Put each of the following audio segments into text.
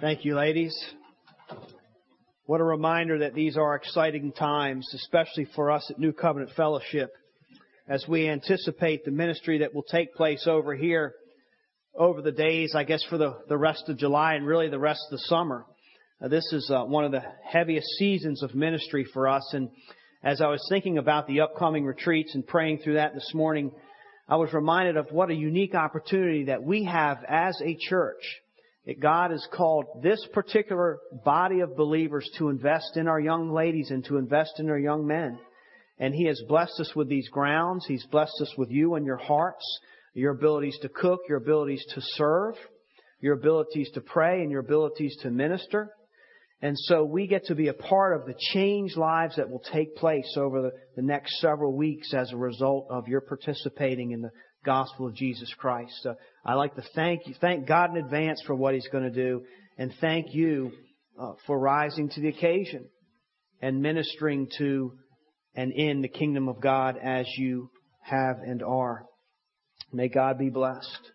Thank you, ladies. What a reminder that these are exciting times, especially for us at New Covenant Fellowship, as we anticipate the ministry that will take place over here over the days, I guess, for the, the rest of July and really the rest of the summer. This is uh, one of the heaviest seasons of ministry for us. And as I was thinking about the upcoming retreats and praying through that this morning, I was reminded of what a unique opportunity that we have as a church. God has called this particular body of believers to invest in our young ladies and to invest in our young men. And He has blessed us with these grounds. He's blessed us with you and your hearts, your abilities to cook, your abilities to serve, your abilities to pray, and your abilities to minister. And so we get to be a part of the changed lives that will take place over the, the, next several weeks as a result of your participating in the gospel of Jesus Christ. So I like to thank you, thank God in advance for what He's going to do, and thank you uh, for rising to the occasion and ministering to and in the kingdom of God as you have and are. May God be blessed.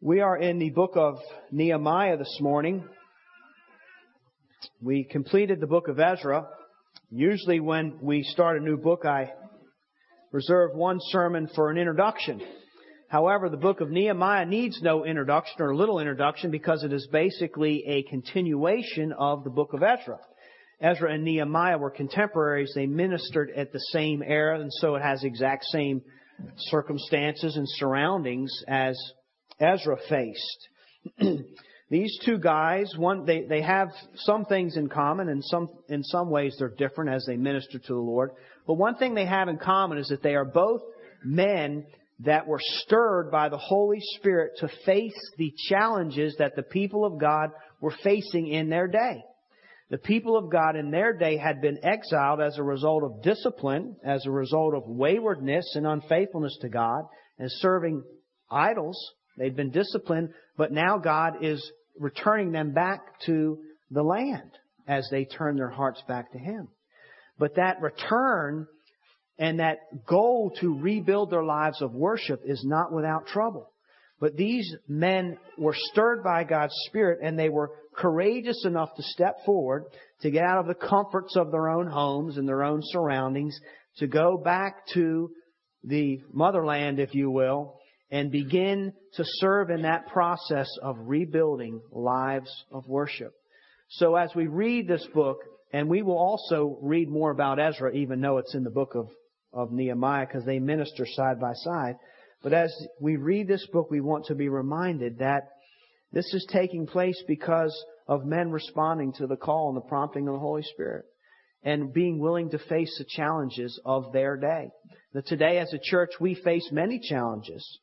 We are in the book of Nehemiah this morning. We completed the book of Ezra. Usually when we start a new book, I reserve one sermon for an introduction. However, the book of Nehemiah needs no introduction or little introduction because it is basically a continuation of the book of Ezra. Ezra and Nehemiah were contemporaries. They ministered at the same era, and so it has exact same circumstances and surroundings as Ezra faced. These two guys, one, they, they have some things in common and some, in some ways they're different as they minister to the Lord. But one thing they have in common is that they are both men that were stirred by the Holy Spirit to face the challenges that the people of God were facing in their day. The people of God in their day had been exiled as a result of discipline, as a result of waywardness and unfaithfulness to God, and serving idols. They'd been disciplined, but now God is returning them back to the land as they turn their hearts back to Him. But that return and that goal to rebuild their lives of worship is not without trouble. But these men were stirred by God's Spirit and they were courageous enough to step forward to get out of the comforts of their own homes and their own surroundings to go back to the motherland, if you will, and begin to serve in that process of rebuilding lives of worship. So as we read this book, and we will also read more about Ezra, even though it's in the book of, of Nehemiah, because they minister side by side. But as we read this book, we want to be reminded that this is taking place because of men responding to the call and the prompting of the Holy Spirit and being willing to face the challenges of their day. That today as a church we face many challenges.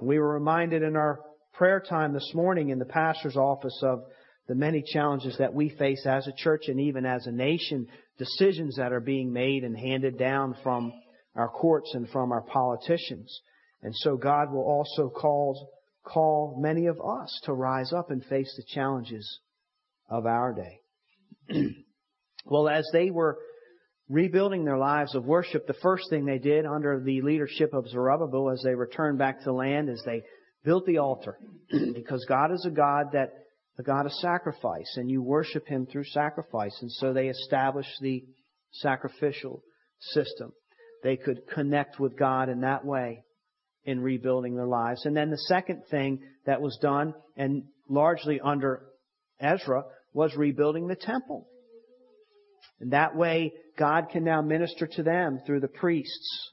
We were reminded in our prayer time this morning in the pastor's office of the many challenges that we face as a church and even as a nation, decisions that are being made and handed down from our courts and from our politicians. And so God will also call, call many of us to rise up and face the challenges of our day. well, as they were rebuilding their lives of worship, the first thing they did under the leadership of Zerubbabel as they returned back to land is they built the altar. because God is a God that, a God of sacrifice, and you worship Him through sacrifice. And so they established the sacrificial system. They could connect with God in that way in rebuilding their lives. And then the second thing that was done, and largely under Ezra, was rebuilding the temple. And that way, God can now minister to them through the priests,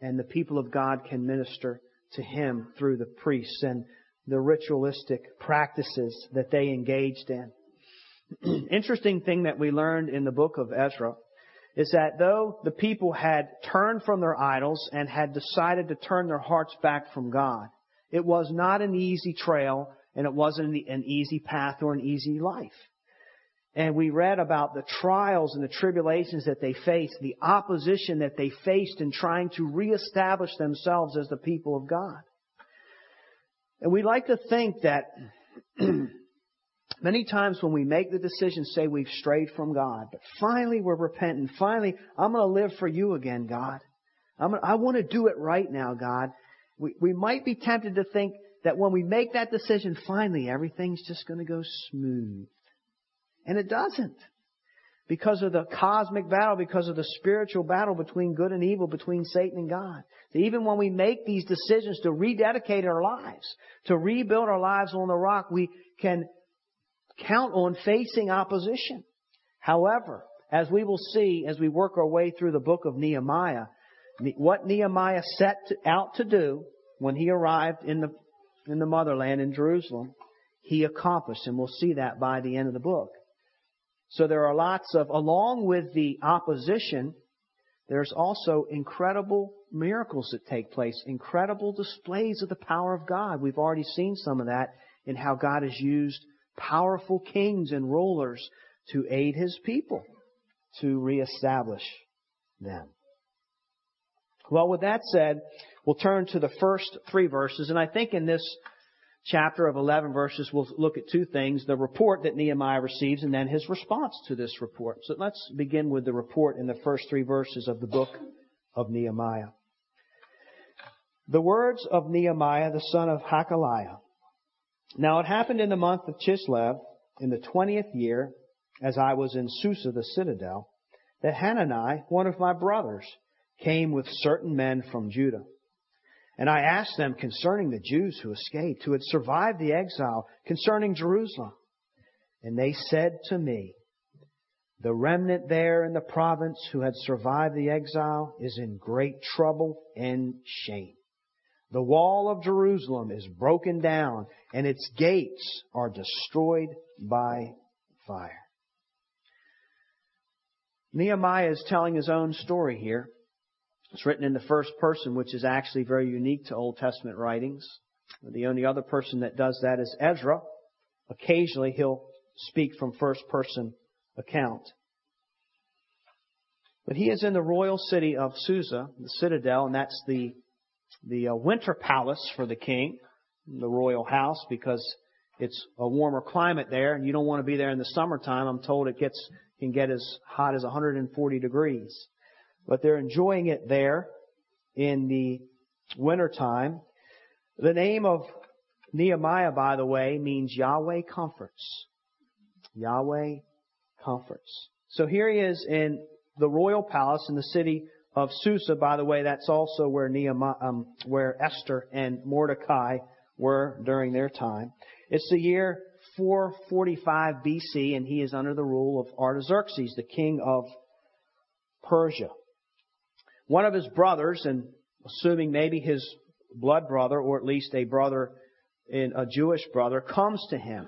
and the people of God can minister to Him through the priests and the ritualistic practices that they engaged in. Interesting thing that we learned in the book of Ezra is that though the people had turned from their idols and had decided to turn their hearts back from God, it was not an easy trail and it wasn't an easy path or an easy life. And we read about the trials and the tribulations that they faced, the opposition that they faced in trying to reestablish themselves as the people of God. And we like to think that many times when we make the decision, say we've strayed from God, but finally we're repentant. Finally, I'm going to live for you again, God. I'm gonna, I want to do it right now, God. We, we might be tempted to think that when we make that decision, finally everything's just going to go smooth. And it doesn't. Because of the cosmic battle, because of the spiritual battle between good and evil, between Satan and God. That even when we make these decisions to rededicate our lives, to rebuild our lives on the rock, we can count on facing opposition. However, as we will see as we work our way through the book of Nehemiah, what Nehemiah set out to do when he arrived in the, in the motherland in Jerusalem, he accomplished, and we'll see that by the end of the book. So there are lots of, along with the opposition, there's also incredible miracles that take place, incredible displays of the power of God. We've already seen some of that in how God has used powerful kings and rulers to aid his people to reestablish them. Well, with that said, we'll turn to the first three verses, and I think in this chapter of 11 verses, we'll look at two things. The report that Nehemiah receives and then his response to this report. So let's begin with the report in the first three verses of the book of Nehemiah. The words of Nehemiah, the son of Hacaliah. Now it happened in the month of Chislev, in the twentieth year, as I was in Susa, the citadel, that Hanani, one of my brothers, came with certain men from Judah. And I asked them concerning the Jews who escaped, who had survived the exile, concerning Jerusalem. And they said to me, the remnant there in the province who had survived the exile is in great trouble and shame. The wall of Jerusalem is broken down and its gates are destroyed by fire. Nehemiah is telling his own story here. It's written in the first person, which is actually very unique to Old Testament writings. The only other person that does that is Ezra. Occasionally he'll speak from first person account. But he is in the royal city of Susa, the citadel, and that's the the uh, winter palace for the king, the royal house, because it's a warmer climate there, and you don't want to be there in the summertime. I'm told it gets can get as hot as 140 degrees, but they're enjoying it there in the wintertime. The name of Nehemiah, by the way, means Yahweh comforts. Yahweh comforts. So here he is in the royal palace in the city of Susa. By the way, that's also where Nehemiah, um, where Esther and Mordecai were during their time. It's the year 445 BC, and he is under the rule of Artaxerxes, the king of Persia. One of his brothers, and assuming maybe his blood brother, or at least a brother in a Jewish brother, comes to him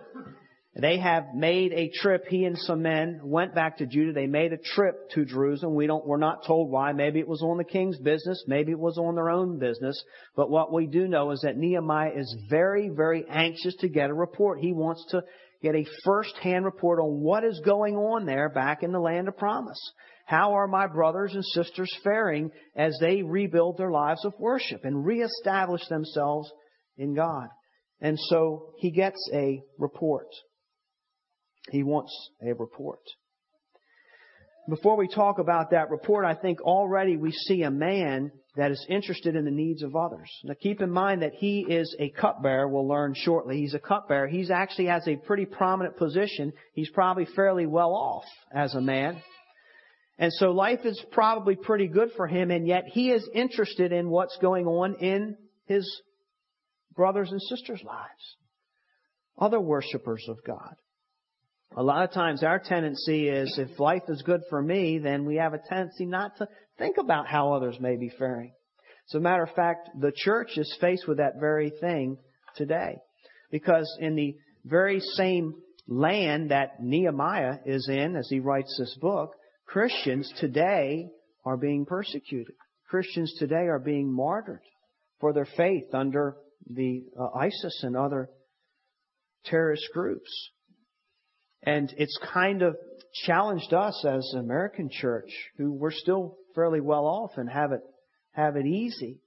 they have made a trip. He and some men went back to Judah. They made a trip to Jerusalem. We don't, we're not told why. Maybe it was on the king's business. Maybe it was on their own business. But what we do know is that Nehemiah is very, very anxious to get a report. He wants to get a first-hand report on what is going on there back in the land of promise. How are my brothers and sisters faring as they rebuild their lives of worship and reestablish themselves in God? And so he gets a report. He wants a report. Before we talk about that report, I think already we see a man that is interested in the needs of others. Now keep in mind that he is a cupbearer, we'll learn shortly. He's a cupbearer. He's actually has a pretty prominent position. He's probably fairly well off as a man. And so life is probably pretty good for him, and yet he is interested in what's going on in his brothers and sisters' lives. Other worshippers of God. A lot of times our tendency is if life is good for me, then we have a tendency not to think about how others may be faring. As a matter of fact, the church is faced with that very thing today. Because in the very same land that Nehemiah is in as he writes this book, Christians today are being persecuted. Christians today are being martyred for their faith under the uh, ISIS and other terrorist groups. And it's kind of challenged us as an American church, who we're still fairly well off and have it, have it easy.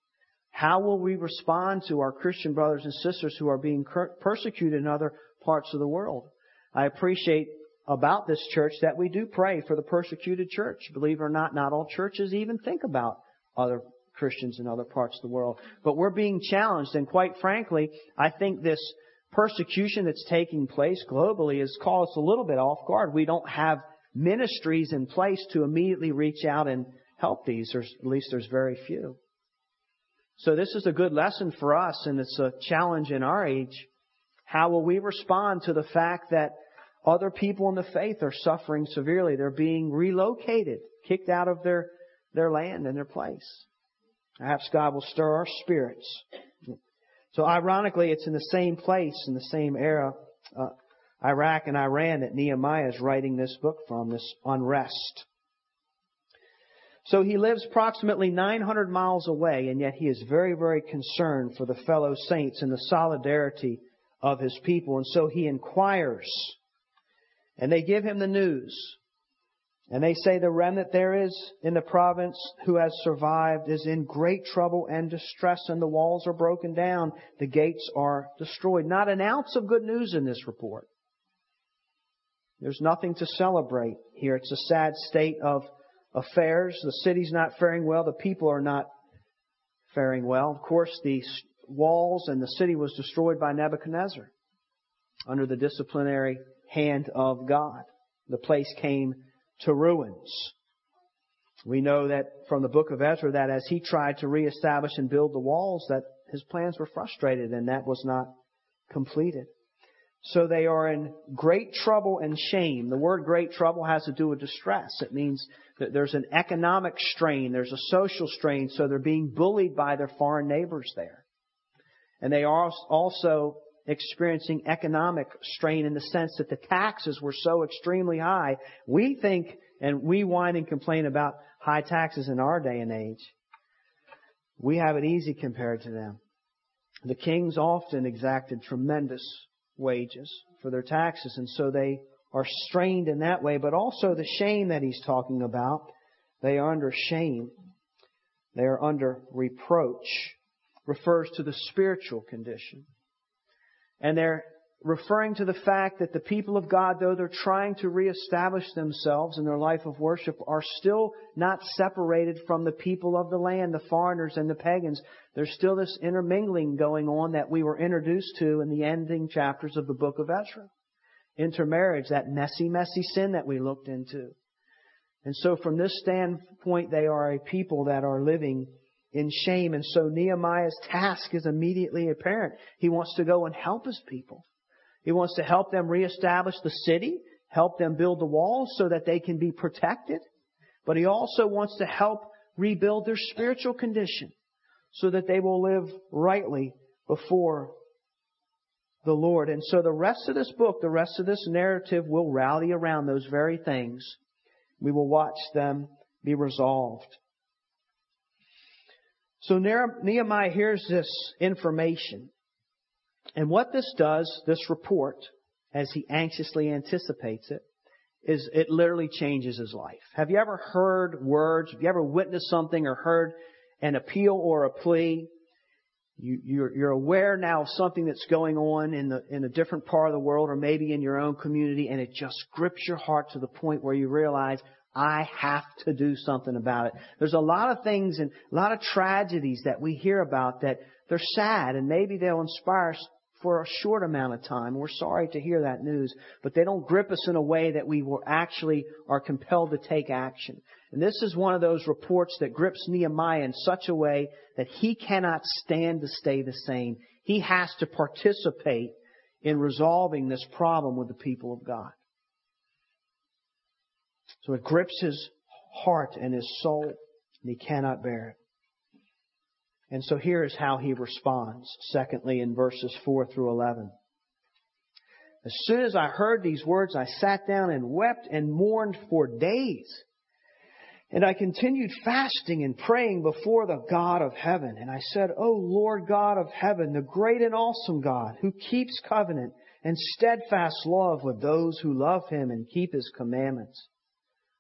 How will we respond to our Christian brothers and sisters who are being persecuted in other parts of the world? I appreciate about this church that we do pray for the persecuted church. Believe it or not, not all churches even think about other Christians in other parts of the world. But we're being challenged, and quite frankly, I think this persecution that's taking place globally has caught us a little bit off guard. We don't have ministries in place to immediately reach out and help these. There's, at least there's very few. So this is a good lesson for us, and it's a challenge in our age. How will we respond to the fact that other people in the faith are suffering severely? They're being relocated, kicked out of their, their land and their place. Perhaps God will stir our spirits. So ironically, it's in the same place, in the same era, uh, Iraq and Iran, that Nehemiah is writing this book from, this unrest. So he lives approximately 900 miles away, and yet he is very, very concerned for the fellow saints and the solidarity of his people. And so he inquires, and they give him the news. And they say the remnant there is in the province who has survived is in great trouble and distress, and the walls are broken down, the gates are destroyed. Not an ounce of good news in this report. There's nothing to celebrate here. It's a sad state of affairs. The city's not faring well. The people are not faring well. Of course, the walls and the city was destroyed by Nebuchadnezzar under the disciplinary hand of God. The place came to ruins. We know that from the book of Ezra that as he tried to reestablish and build the walls that his plans were frustrated and that was not completed. So they are in great trouble and shame. The word great trouble has to do with distress. It means that there's an economic strain, there's a social strain, so they're being bullied by their foreign neighbors there. And they are also experiencing economic strain in the sense that the taxes were so extremely high. We think, and we whine and complain about high taxes in our day and age. We have it easy compared to them. The kings often exacted tremendous wages for their taxes, and so they are strained in that way, but also the shame that he's talking about. They are under shame. They are under reproach. Refers to the spiritual condition. And they're referring to the fact that the people of God, though they're trying to reestablish themselves in their life of worship, are still not separated from the people of the land, the foreigners and the pagans. There's still this intermingling going on that we were introduced to in the ending chapters of the book of Ezra. Intermarriage, that messy, messy sin that we looked into. And so from this standpoint, they are a people that are living in shame. And so Nehemiah's task is immediately apparent. He wants to go and help his people. He wants to help them reestablish the city, help them build the walls so that they can be protected. But he also wants to help rebuild their spiritual condition so that they will live rightly before the Lord. And so the rest of this book, the rest of this narrative will rally around those very things. We will watch them be resolved. So Nehemiah hears this information. And what this does, this report, as he anxiously anticipates it, is it literally changes his life. Have you ever heard words? Have you ever witnessed something or heard an appeal or a plea? You, you're, you're aware now of something that's going on in the in a different part of the world, or maybe in your own community, and it just grips your heart to the point where you realize I have to do something about it. There's a lot of things and a lot of tragedies that we hear about that they're sad and maybe they'll inspire us for a short amount of time. We're sorry to hear that news, but they don't grip us in a way that we actually are compelled to take action. And this is one of those reports that grips Nehemiah in such a way that he cannot stand to stay the same. He has to participate in resolving this problem with the people of God. So it grips his heart and his soul, and he cannot bear it. And so here is how he responds. Secondly, in verses 4 through 11. As soon as I heard these words, I sat down and wept and mourned for days. And I continued fasting and praying before the God of heaven. And I said, O Lord God of heaven, the great and awesome God, who keeps covenant and steadfast love with those who love him and keep his commandments.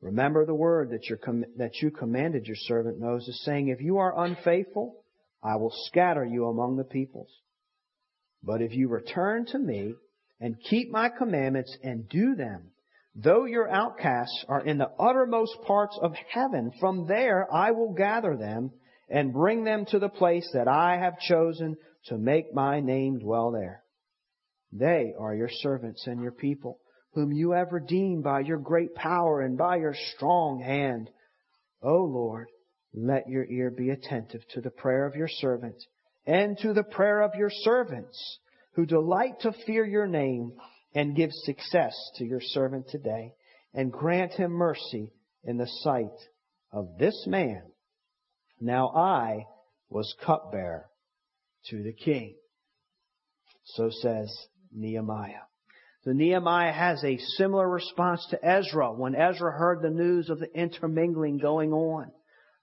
Remember the word that, that you commanded your servant Moses, saying, If you are unfaithful, I will scatter you among the peoples. But if you return to me and keep my commandments and do them, though your outcasts are in the uttermost parts of heaven, from there I will gather them and bring them to the place that I have chosen to make my name dwell there. They are your servants and your people, whom you have redeemed by your great power and by your strong hand. O Lord, let your ear be attentive to the prayer of your servant and to the prayer of your servants who delight to fear your name and give success to your servant today and grant him mercy in the sight of this man now I was cupbearer to the king. So says Nehemiah. So Nehemiah has a similar response to Ezra when Ezra heard the news of the intermingling going on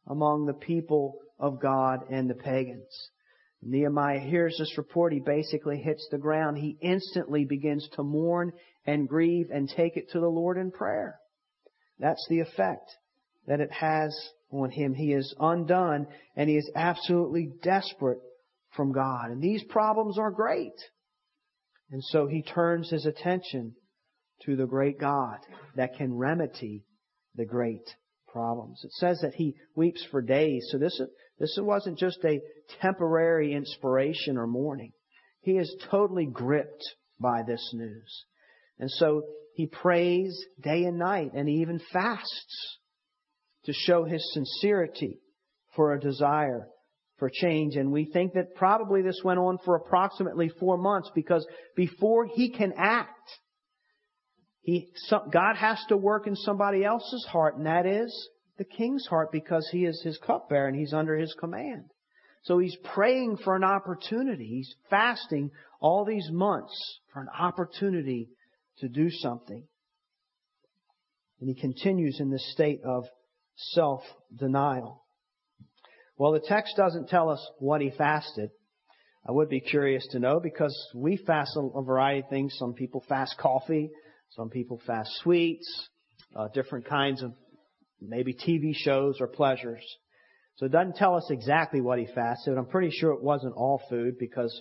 among the people of God and the pagans. Nehemiah hears this report. He basically hits the ground. He instantly begins to mourn and grieve and take it to the Lord in prayer. That's the effect that it has on him. He is undone and he is absolutely desperate from God. And these problems are great. And so he turns his attention to the great God that can remedy the great problems. It says that he weeps for days. So this, this wasn't just a temporary inspiration or mourning. He is totally gripped by this news. And so he prays day and night and he even fasts to show his sincerity for a desire for change. And we think that probably this went on for approximately four months because before he can act, he, God has to work in somebody else's heart, and that is the king's heart because he is his cupbearer and he's under his command. So he's praying for an opportunity. He's fasting all these months for an opportunity to do something. And he continues in this state of self-denial. Well, the text doesn't tell us what he fasted. I would be curious to know because we fast a variety of things. Some people fast coffee. Some people fast sweets, uh, different kinds of maybe TV shows or pleasures. So it doesn't tell us exactly what he fasted. I'm pretty sure it wasn't all food because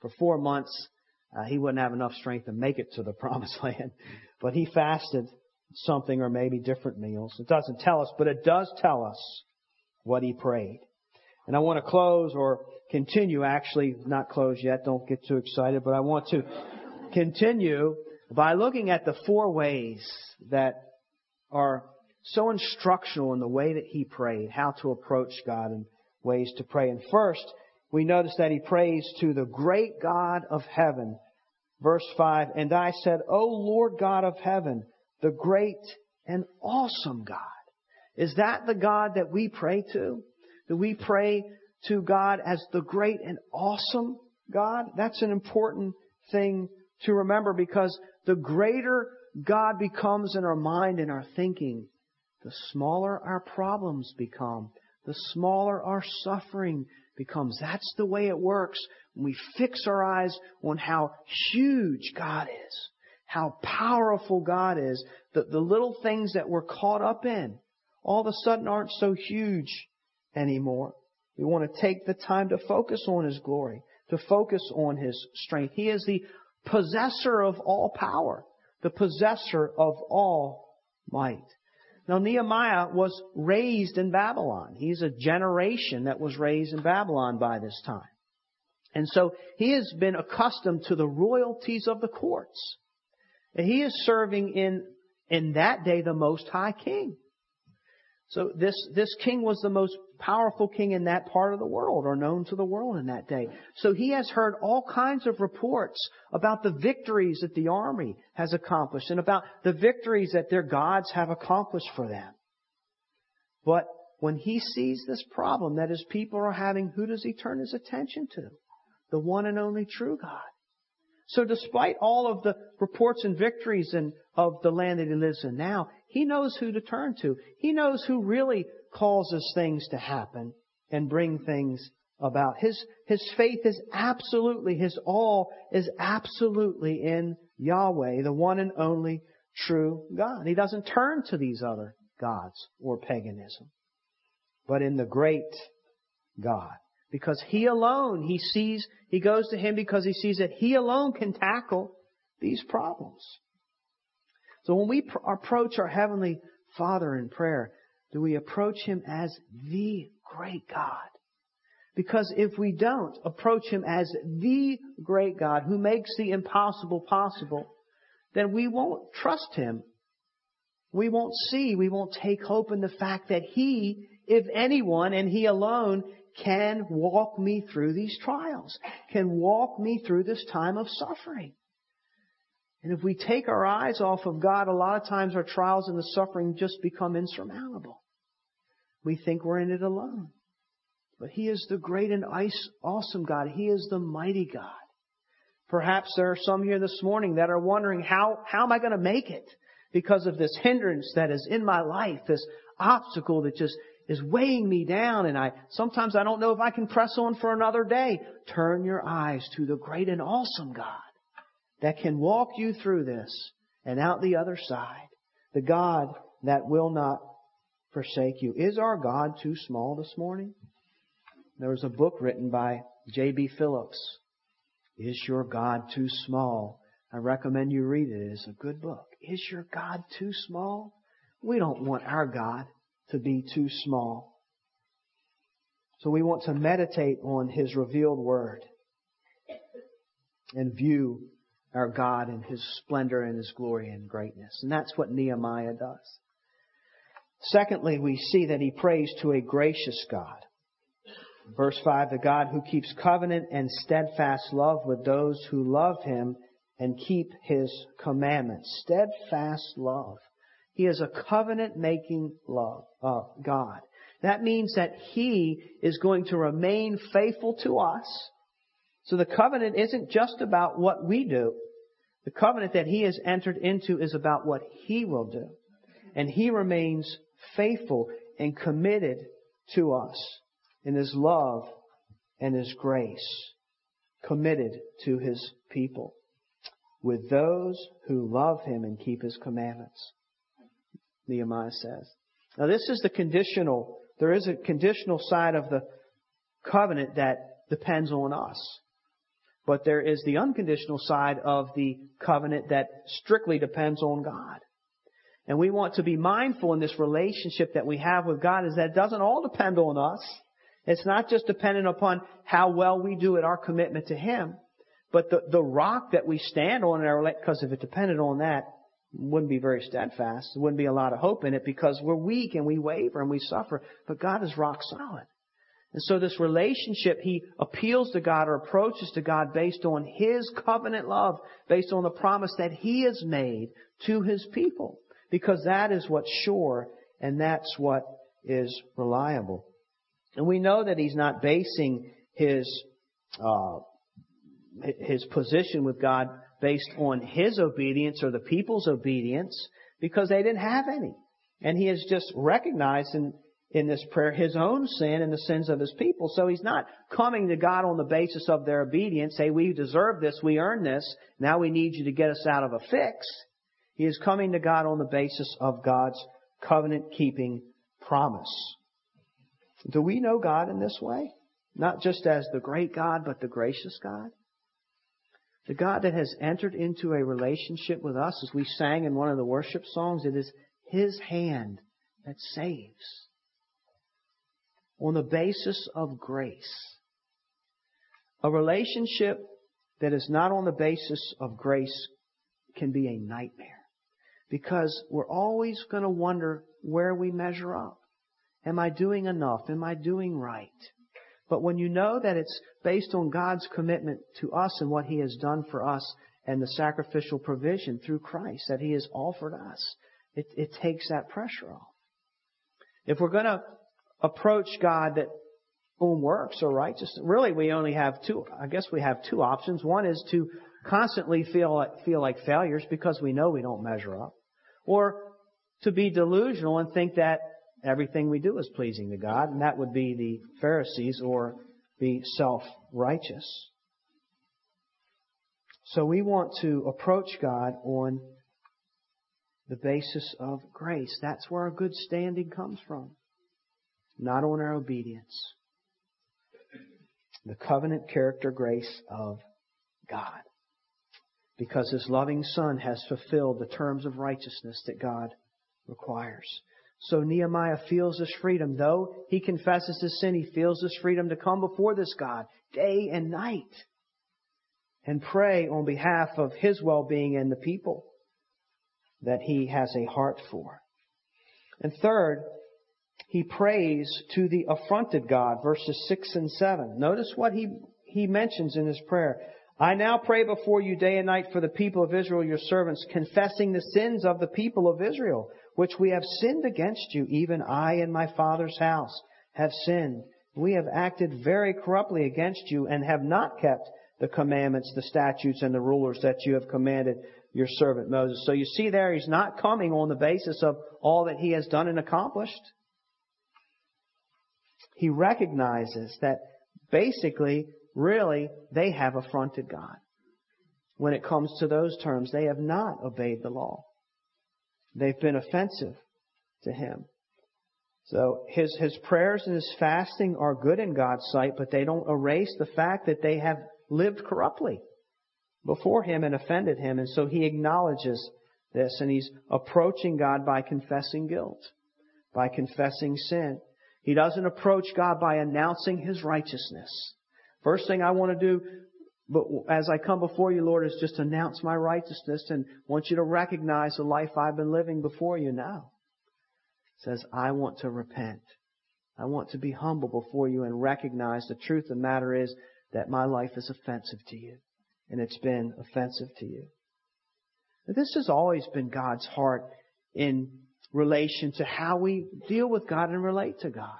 for four months uh, he wouldn't have enough strength to make it to the promised land. But he fasted something or maybe different meals. It doesn't tell us, but it does tell us what he prayed. And I want to close or continue, actually not close yet, don't get too excited, but I want to continue by looking at the four ways that are so instructional in the way that he prayed, how to approach God and ways to pray. And first, we notice that he prays to the great God of heaven. Verse 5, And I said, O Lord God of heaven, the great and awesome God. Is that the God that we pray to? Do we pray to God as the great and awesome God? That's an important thing to remember because the greater God becomes in our mind and our thinking, the smaller our problems become, the smaller our suffering becomes. That's the way it works when we fix our eyes on how huge God is how powerful God is, that the little things that we're caught up in all of a sudden aren't so huge anymore. We want to take the time to focus on His glory, to focus on His strength. He is the possessor of all power, the possessor of all might. Now Nehemiah was raised in Babylon. He's a generation that was raised in Babylon by this time. And so he has been accustomed to the royalties of the courts. And he is serving in, in that day the most high king. So this, this king was the most powerful king in that part of the world or known to the world in that day. So he has heard all kinds of reports about the victories that the army has accomplished and about the victories that their gods have accomplished for them. But when he sees this problem that his people are having, who does he turn his attention to? The one and only true God. So despite all of the reports and victories and of the land that he lives in now, he knows who to turn to. He knows who really causes things to happen and bring things about. His, his faith is absolutely, his all is absolutely in Yahweh, the one and only true God. He doesn't turn to these other gods or paganism, but in the great God. Because He alone, He sees, He goes to Him because He sees that He alone can tackle these problems. So when we pr- approach our Heavenly Father in prayer, do we approach Him as the great God? Because if we don't approach Him as the great God who makes the impossible possible, then we won't trust Him. We won't see, we won't take hope in the fact that He, if anyone, and He alone, can walk me through these trials, can walk me through this time of suffering. And if we take our eyes off of God, a lot of times our trials and the suffering just become insurmountable. We think we're in it alone. But He is the great and awesome God. He is the mighty God. Perhaps there are some here this morning that are wondering, how, how am I going to make it? Because of this hindrance that is in my life, this obstacle that just is weighing me down and I, sometimes I don't know if I can press on for another day. Turn your eyes to the great and awesome God that can walk you through this and out the other side. The God that will not forsake you. Is our God too small this morning? There was a book written by J.B. Phillips. Is your God too small? I recommend you read it. It's a good book. Is your God too small? We don't want our God to be too small. So we want to meditate on His revealed Word and view our God in His splendor and His glory and greatness. And that's what Nehemiah does. Secondly, we see that he prays to a gracious God. Verse 5, the God who keeps covenant and steadfast love with those who love him and keep his commandments. Steadfast love. He is a covenant making love, uh, God. That means that he is going to remain faithful to us. So the covenant isn't just about what we do. The covenant that he has entered into is about what he will do. And he remains faithful and committed to us in his love and his grace, committed to his people with those who love him and keep his commandments. Nehemiah says. Now this is the conditional, there is a conditional side of the covenant that depends on us. But there is the unconditional side of the covenant that strictly depends on God. And we want to be mindful in this relationship that we have with God is that it doesn't all depend on us. It's not just dependent upon how well we do at our commitment to Him, but the, the rock that we stand on in our because if it depended on that, wouldn't be very steadfast. There wouldn't be a lot of hope in it because we're weak and we waver and we suffer. But God is rock solid. And so this relationship, he appeals to God or approaches to God based on his covenant love, based on the promise that he has made to his people. Because that is what's sure and that's what is reliable. And we know that he's not basing his, uh, his position with God based on his obedience or the people's obedience because they didn't have any. And he has just recognized in, in this prayer his own sin and the sins of his people. So he's not coming to God on the basis of their obedience. Say, we deserve this, we earn this, now we need you to get us out of a fix. He is coming to God on the basis of God's covenant keeping promise. Do we know God in this way? Not just as the great God, but the gracious God? The God that has entered into a relationship with us, as we sang in one of the worship songs, it is His hand that saves. On the basis of grace. A relationship that is not on the basis of grace can be a nightmare. Because we're always going to wonder where we measure up. Am I doing enough? Am I doing right? But when you know that it's based on God's commitment to us and what He has done for us and the sacrificial provision through Christ that He has offered us, it, it takes that pressure off. If we're going to approach God that own works or righteousness, really we only have two, I guess we have two options. One is to constantly feel like, feel like failures because we know we don't measure up. Or to be delusional and think that everything we do is pleasing to God, and that would be the Pharisees or the self-righteous. So we want to approach God on the basis of grace. That's where our good standing comes from. Not on our obedience. The covenant character grace of God. Because His loving Son has fulfilled the terms of righteousness that God requires. So Nehemiah feels this freedom. Though he confesses his sin, he feels this freedom to come before this God day and night and pray on behalf of his well-being and the people that he has a heart for. And third, he prays to the affronted God, verses 6 and 7. Notice what he, he mentions in his prayer. I now pray before you day and night for the people of Israel, your servants, confessing the sins of the people of Israel, which we have sinned against you, even I and my father's house have sinned. We have acted very corruptly against you and have not kept the commandments, the statutes, and the rulers that you have commanded your servant Moses. So you see there, he's not coming on the basis of all that he has done and accomplished. He recognizes that basically, really, they have affronted God. When it comes to those terms, they have not obeyed the law. They've been offensive to him. So his, his prayers and his fasting are good in God's sight, but they don't erase the fact that they have lived corruptly before him and offended him. And so he acknowledges this and he's approaching God by confessing guilt, by confessing sin. He doesn't approach God by announcing his righteousness. First thing I want to do but as I come before you, Lord, is just announce my righteousness and want you to recognize the life I've been living before you now. It says, I want to repent. I want to be humble before you and recognize the truth of the matter is that my life is offensive to you. And it's been offensive to you. This has always been God's heart in relation to how we deal with God and relate to God.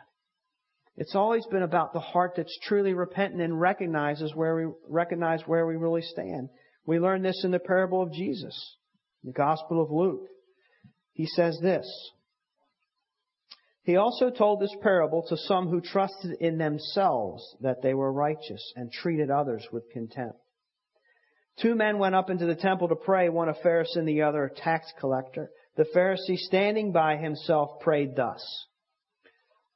It's always been about the heart that's truly repentant and recognizes where we recognize where we really stand. We learn this in the parable of Jesus, the Gospel of Luke. He says this. He also told this parable to some who trusted in themselves that they were righteous and treated others with contempt. Two men went up into the temple to pray, one a Pharisee and the other a tax collector. The Pharisee standing by himself prayed thus.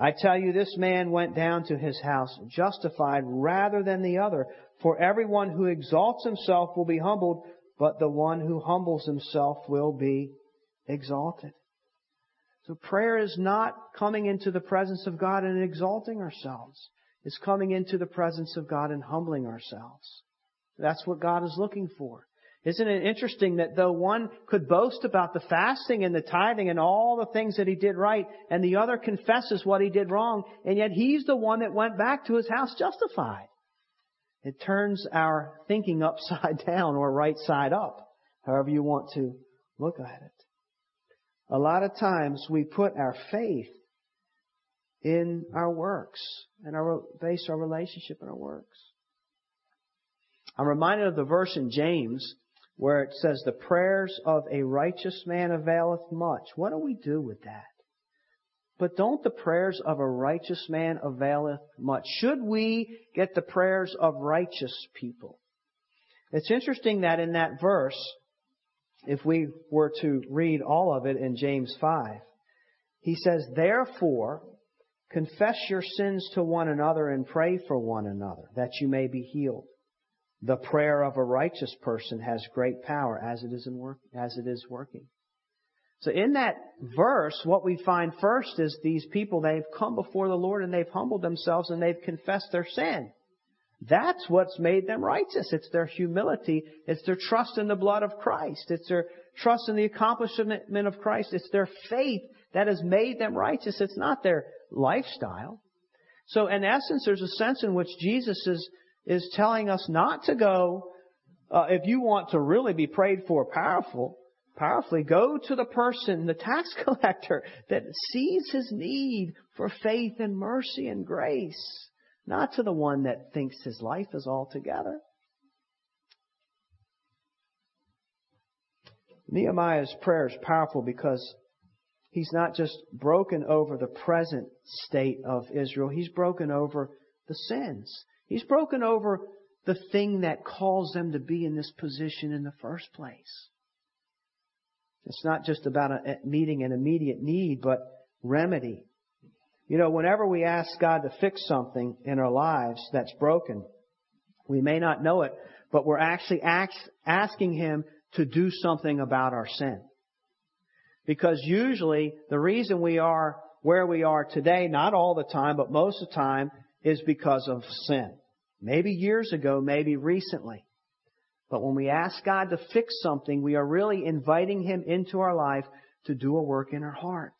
I tell you, this man went down to his house justified rather than the other. For everyone who exalts himself will be humbled, but the one who humbles himself will be exalted. So prayer is not coming into the presence of God and exalting ourselves. It's coming into the presence of God and humbling ourselves. That's what God is looking for. Isn't it interesting that though one could boast about the fasting and the tithing and all the things that he did right, and the other confesses what he did wrong, and yet he's the one that went back to his house justified? It turns our thinking upside down or right side up, however you want to look at it. A lot of times we put our faith in our works and our, base our relationship in our works. I'm reminded of the verse in James where it says, the prayers of a righteous man availeth much. What do we do with that? But don't the prayers of a righteous man availeth much? Should we get the prayers of righteous people? It's interesting that in that verse, if we were to read all of it in James 5, he says, Therefore, confess your sins to one another and pray for one another, that you may be healed. The prayer of a righteous person has great power as it is in work, as it is working. So in that verse, what we find first is these people, they've come before the Lord and they've humbled themselves and they've confessed their sin. That's what's made them righteous. It's their humility. It's their trust in the blood of Christ. It's their trust in the accomplishment of Christ. It's their faith that has made them righteous. It's not their lifestyle. So in essence, there's a sense in which Jesus is, is telling us not to go, uh, if you want to really be prayed for powerful, powerfully, go to the person, the tax collector, that sees his need for faith and mercy and grace, not to the one that thinks his life is all together. Nehemiah's prayer is powerful because he's not just broken over the present state of Israel, he's broken over the sins. He's broken over the thing that caused them to be in this position in the first place. It's not just about a, meeting an immediate need, but remedy. You know, whenever we ask God to fix something in our lives that's broken, we may not know it, but we're actually ask, asking Him to do something about our sin. Because usually the reason we are where we are today, not all the time, but most of the time, is because of sin. Maybe years ago, maybe recently. But when we ask God to fix something, we are really inviting Him into our life to do a work in our heart,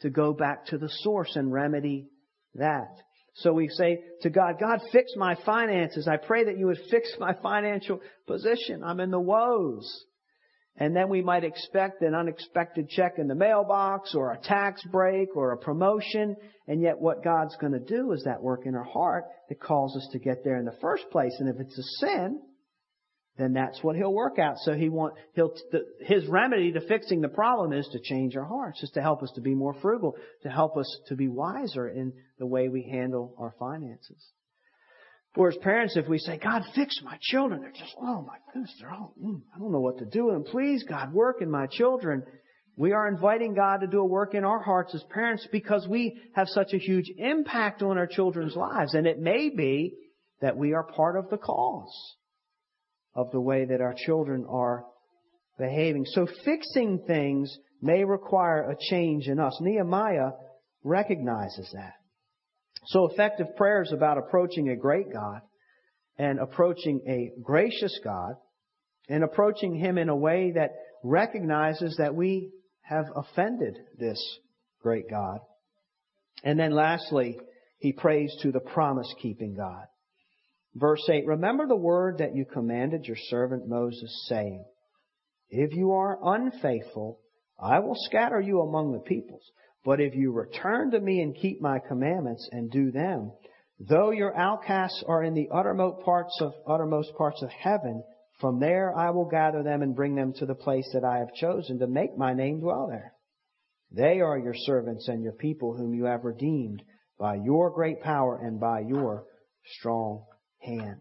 to go back to the source and remedy that. So we say to God, God, fix my finances. I pray that you would fix my financial position. I'm in the woes. And then we might expect an unexpected check in the mailbox or a tax break or a promotion. And yet what God's going to do is that work in our heart that calls us to get there in the first place. And if it's a sin, then that's what he'll work out. So he want, he'll, the, his remedy to fixing the problem is to change our hearts, just to help us to be more frugal, to help us to be wiser in the way we handle our finances. For as parents, if we say, God, fix my children, they're just, oh my goodness, they're all, mm, I don't know what to do with them. Please, God, work in my children. We are inviting God to do a work in our hearts as parents because we have such a huge impact on our children's lives. And it may be that we are part of the cause of the way that our children are behaving. So fixing things may require a change in us. Nehemiah recognizes that. So effective prayer is about approaching a great God and approaching a gracious God and approaching Him in a way that recognizes that we have offended this great God. And then lastly, he prays to the promise keeping God. Verse 8, remember the word that you commanded your servant Moses saying, if you are unfaithful, I will scatter you among the peoples. But if you return to me and keep my commandments and do them, though your outcasts are in the uttermost parts of uttermost parts of heaven, from there I will gather them and bring them to the place that I have chosen to make my name dwell there. They are your servants and your people whom you have redeemed by your great power and by your strong hand.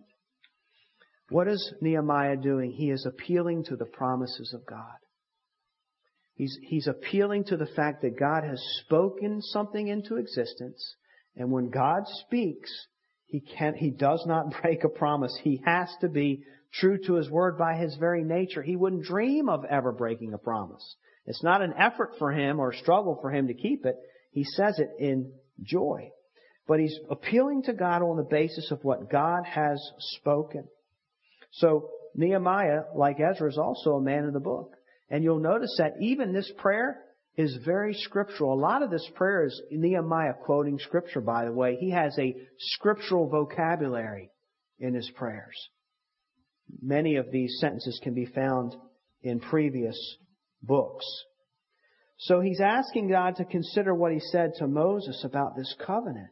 What is Nehemiah doing? He is appealing to the promises of God. He's, he's appealing to the fact that God has spoken something into existence, and when God speaks, he can he does not break a promise. He has to be true to his word by his very nature. He wouldn't dream of ever breaking a promise. It's not an effort for him or a struggle for him to keep it. He says it in joy. But he's appealing to God on the basis of what God has spoken. So Nehemiah, like Ezra, is also a man of the book. And you'll notice that even this prayer is very scriptural. A lot of this prayer is Nehemiah quoting scripture, by the way. He has a scriptural vocabulary in his prayers. Many of these sentences can be found in previous books. So he's asking God to consider what he said to Moses about this covenant.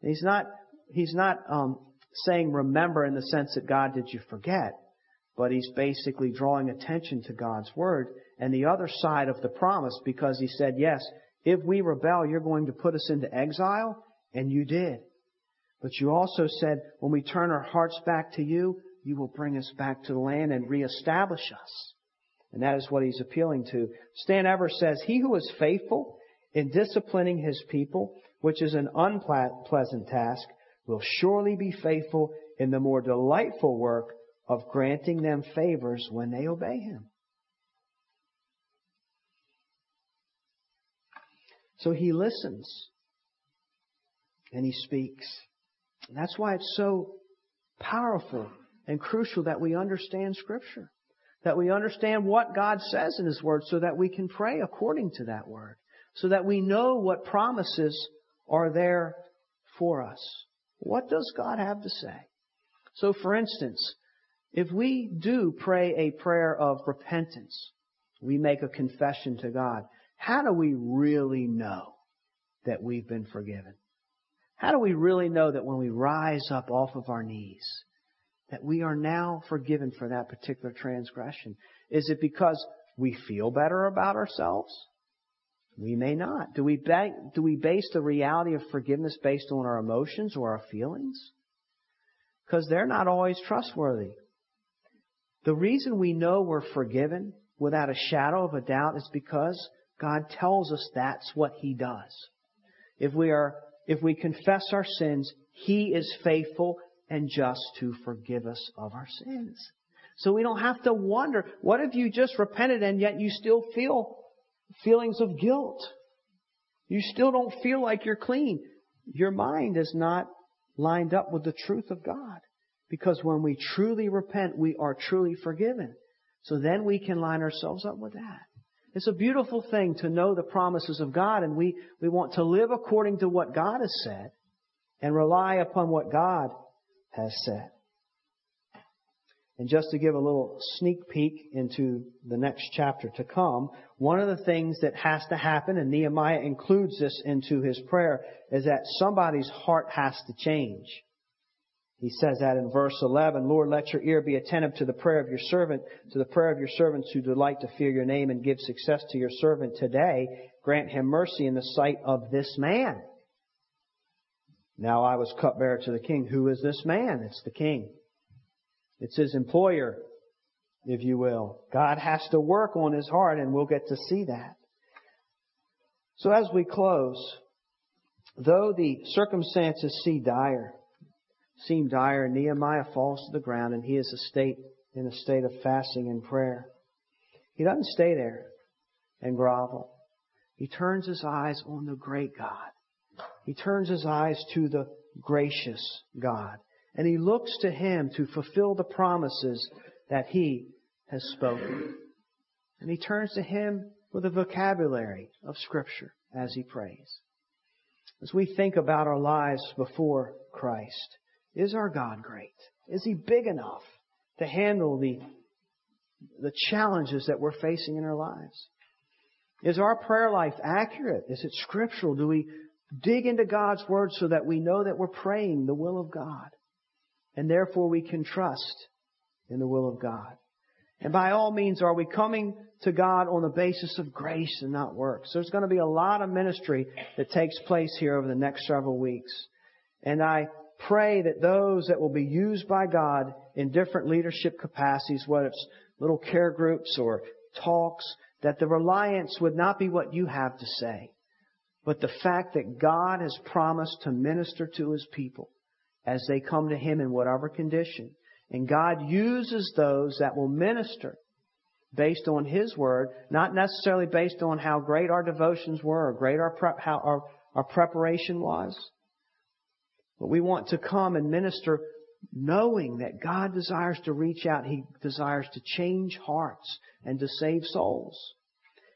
He's not, he's not um, saying remember in the sense that God did you forget but he's basically drawing attention to God's word and the other side of the promise because he said, yes, if we rebel, you're going to put us into exile, and you did. But you also said, when we turn our hearts back to you, you will bring us back to the land and reestablish us. And that is what he's appealing to. Stan Evers says, He who is faithful in disciplining his people, which is an unpleasant task, will surely be faithful in the more delightful work of granting them favors when they obey Him. So He listens and He speaks. And that's why it's so powerful and crucial that we understand Scripture. That we understand what God says in His Word so that we can pray according to that Word. So that we know what promises are there for us. What does God have to say? So for instance, if we do pray a prayer of repentance, we make a confession to God, how do we really know that we've been forgiven? How do we really know that when we rise up off of our knees, that we are now forgiven for that particular transgression? Is it because we feel better about ourselves? We may not. Do we, ba- do we base the reality of forgiveness based on our emotions or our feelings? Because they're not always trustworthy. The reason we know we're forgiven without a shadow of a doubt is because God tells us that's what He does. If we are, if we confess our sins, He is faithful and just to forgive us of our sins. So we don't have to wonder, what if you just repented and yet you still feel feelings of guilt? You still don't feel like you're clean. Your mind is not lined up with the truth of God. Because when we truly repent, we are truly forgiven. So then we can line ourselves up with that. It's a beautiful thing to know the promises of God and we, we want to live according to what God has said and rely upon what God has said. And just to give a little sneak peek into the next chapter to come, one of the things that has to happen, and Nehemiah includes this into his prayer, is that somebody's heart has to change. He says that in verse 11, Lord, let your ear be attentive to the prayer of your servant, to the prayer of your servants who delight to fear your name and give success to your servant today. Grant him mercy in the sight of this man. Now I was cupbearer to the king. Who is this man? It's the king. It's his employer, if you will. God has to work on his heart and we'll get to see that. So as we close, though the circumstances seem dire, seem dire, Nehemiah falls to the ground and he is a state, in a state of fasting and prayer. He doesn't stay there and grovel. He turns his eyes on the great God. He turns his eyes to the gracious God. And he looks to him to fulfill the promises that he has spoken. And he turns to him with a vocabulary of scripture as he prays. As we think about our lives before Christ, is our God great? Is He big enough to handle the, the challenges that we're facing in our lives? Is our prayer life accurate? Is it scriptural? Do we dig into God's Word so that we know that we're praying the will of God? And therefore we can trust in the will of God. And by all means, are we coming to God on the basis of grace and not works? There's going to be a lot of ministry that takes place here over the next several weeks. And I pray that those that will be used by God in different leadership capacities, whether it's little care groups or talks, that the reliance would not be what you have to say, but the fact that God has promised to minister to His people as they come to Him in whatever condition. And God uses those that will minister based on His Word, not necessarily based on how great our devotions were or great our, prep, how our, our preparation was, but we want to come and minister knowing that God desires to reach out. He desires to change hearts and to save souls.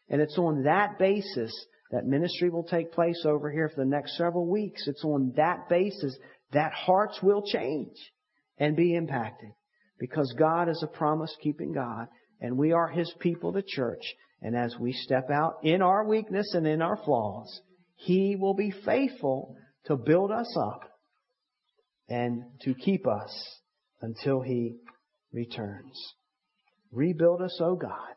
And it's on that basis that ministry will take place over here for the next several weeks. It's on that basis that hearts will change and be impacted because God is a promise keeping God and we are His people, the church. And as we step out in our weakness and in our flaws, He will be faithful to build us up and to keep us until He returns. Rebuild us, O God,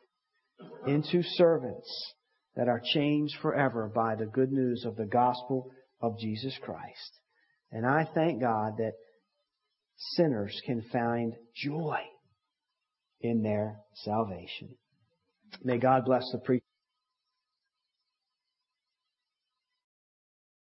into servants that are changed forever by the good news of the gospel of Jesus Christ. And I thank God that sinners can find joy in their salvation. May God bless the preacher.